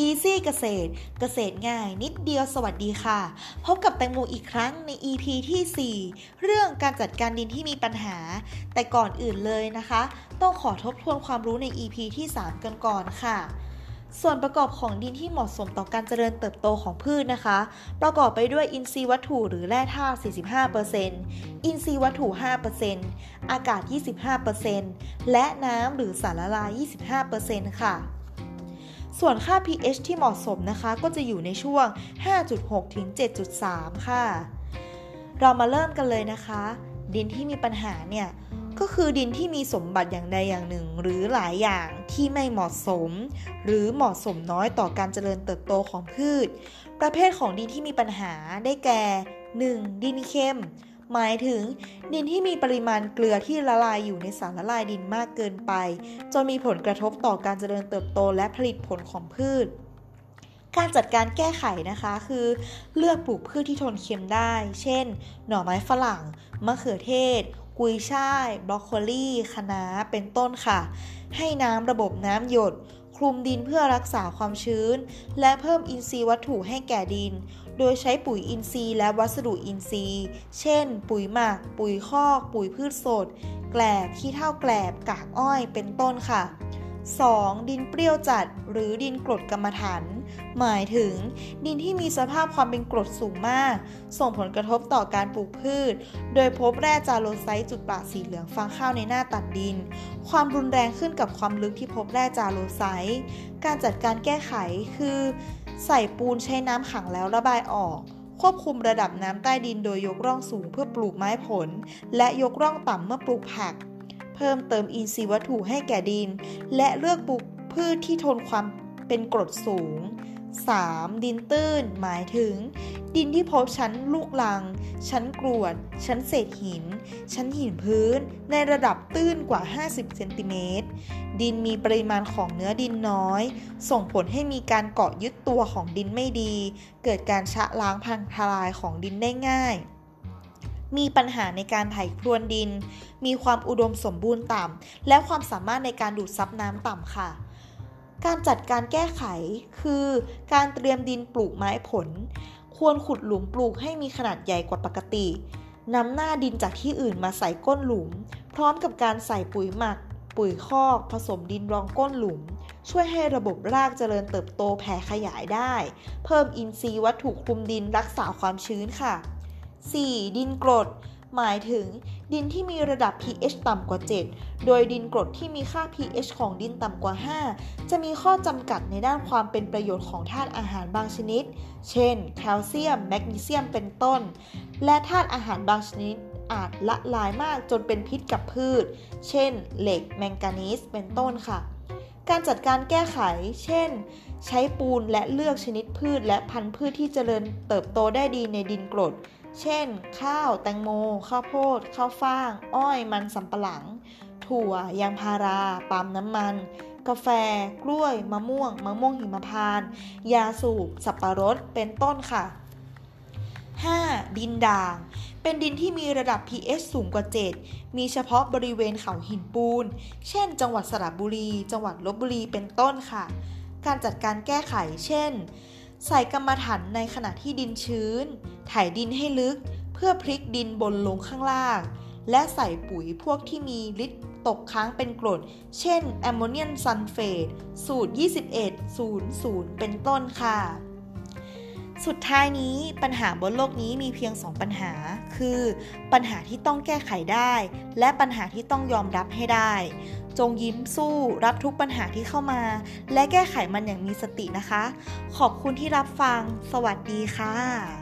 Easy เกษตร เกษตรง่ายนิดเดียวสวัสดีค่ะ พบกับแตงโมอีกครั้งใน EP ที่ 4 เรื่องการจัดการดินที่มีปัญหา แต่ก่อนอื่นเลยนะคะ ต้องขอทบทวนความรู้ใน EP ที่ 3 กันก่อนค่ะ ส่วนประกอบของดินที่เหมาะสมต่อการเจริญเติบโตของพืชนะคะ ประกอบไปด้วยอินทรีย์วัตถุหรือแร่ธาตุ 45%อินทรีย์วัตถุ 5%อากาศ 25%และน้ำหรือสารละลาย 25%ค่ะ ส่วนค่า pH ที่เหมาะสมนะคะ ก็จะอยู่ในช่วง 5.6 ถึง 7.3 ค่ะ เรามาเริ่มกันเลยนะคะ ดินที่มีปัญหาเนี่ยก็คือดินที่มีสมบัติอย่างใดอย่างหนึ่ง หรือหลายอย่างที่ไม่เหมาะสม หรือเหมาะสมน้อยต่อการเจริญเติบโตของพืช ประเภทของดินที่มีปัญหาได้แก่ 1. ดินเค็ม หมายถึง ดินที่มีปริมาณเกลือที่ละลายอยู่ในสารละลายดินมากเกินไป จนมีผลกระทบต่อการเจริญเติบโตและผลิตผลของพืช การจัดการแก้ไขนะคะคือ เลือกปลูกพืชที่ทนเค็มได้ เช่น หน่อไม้ฝรั่ง มะเขือเทศกุยช่าย บรอกโคลีคะน้าเป็นต้นค่ะ ให้น้ำระบบน้ำหยด ลุมดินเพื่อรักษาความชื้น และเพิ่มอินทรีย์วัตถุให้แก่ดิน โดยใช้ปุ๋ยอินทรีย์และวัสดุอินทรีย์ เช่น ปุ๋ยหมัก ปุ๋ยคอก ปุ๋ยพืชสด แกลบขี้เท่าแกลบ กากอ้อย เป็นต้นค่ะ 2. ดินเปรี้ยวจัดหรือดินกรดกรรมฐาน หมายถึง ดินที่มีสภาพความเป็นกรดสูงมาก ส่งผลกระทบต่อการปลูกพืช โดยพบแร่จาโรไซต์จุดปะสีเหลืองฟางข้าวในหน้าตัดดิน ความรุนแรงขึ้นกับความลึกที่พบแร่จาโรไซต์ การจัดการแก้ไขคือ ใส่ปูนใช้น้ำขังแล้วระบายออกควบคุมระดับน้ำใต้ดินโดยยกร่องสูงเพื่อปลูกไม้ผล และยกร่องต่ำเมื่อปลูกผัก เพิ่มเติมอินทรีย์วัตถุให้แก่ดิน และเลือกปลูกพืชที่ทนความ เป็นกรดสูง 3. ดินตื้น หมายถึง ดินที่พบชั้นลูกลัง ชั้นกรวด ชั้นเศษหิน ชั้นหินพื้น ในระดับตื้นกว่า 50 เซนติเมตร ดินมีปริมาณของเนื้อดินน้อย ส่งผลให้มีการเกาะยึดตัวของดินไม่ดี เกิดการชะล้างพังทลายของดินได้ง่าย มีปัญหาในการไถครวนดิน มีความอุดมสมบูรณ์ต่ำ และความสามารถในการดูดซับน้ำต่ำค่ะ การจัดการแก้ไขคือการเตรียมดินปลูกไม้ผล ควรขุดหลุมปลูกให้มีขนาดใหญ่กว่าปกตินำหน้าดินจากที่อื่นมาใส่ก้นหลุม พร้อมกับการใส่ปุ๋ยหมัก ปุ๋ยคอก ผสมดินรองก้นหลุม ช่วยให้ระบบรากเจริญเติบโตแผ่ขยายได้ เพิ่มอินทรีย์วัตถุคลุมดินรักษาความชื้นค่ะ 4. ดินกรด หมายถึงดินที่มีระดับ pH ต่ำกว่า 7 โดยดินกรดที่มีค่า pH ของดินต่ำกว่า 5 จะมีข้อจำกัดในด้านความเป็นประโยชน์ของธาตุอาหารบางชนิด เช่น แคลเซียม แมกนีเซียม เป็นต้น และธาตุอาหารบางชนิดอาจละลายมากจนเป็นพิษกับพืช เช่น เหล็ก แมงกานีส เป็นต้นค่ะ การจัดการแก้ไข เช่น ใช้ปูนและเลือกชนิดพืชและพันธุ์พืชที่เจริญเติบโตได้ดีในดินกรด เช่น ข้าวแตงโม ข้าวโพด ข้าวฟ่าง อ้อยมันสำปะหลัง ถั่วยางพาราปาล์มน้ำมัน กาแฟ กล้วย มะม่วง มะม่วงหิมพานตยาสูบ สับปะรด เป็นต้นค่ะ 5. ดินด่าง เป็นดินที่มีระดับ pH สูงกว่า 7 มีเฉพาะบริเวณเขาหินปูน เช่น จังหวัดสระบุรี จังหวัดลบบุรี เป็นต้นค่ะ การจัดการแก้ไข เช่น ใส่กรรมฐานในขณะที่ดินชื้น ถ่ายดินให้ลึก เพื่อพลิกดินบนลงข้างล่าง และใส่ปุ๋ยพวกที่มีฤทธิ์ตกค้างเป็นกรด เช่นแอมโมเนียมซัลเฟตสูตร 2100 เป็นต้นค่ะ สุดท้ายนี้ปัญหาบนโลกนี้มีเพียง 2 ปัญหา คือปัญหาที่ต้องแก้ไขได้ และปัญหาที่ต้องยอมรับให้ได้ จงยิ้มสู้รับทุกปัญหาที่เข้ามา และแก้ไขมันอย่างมีสตินะคะ ขอบคุณที่รับฟัง สวัสดีค่ะ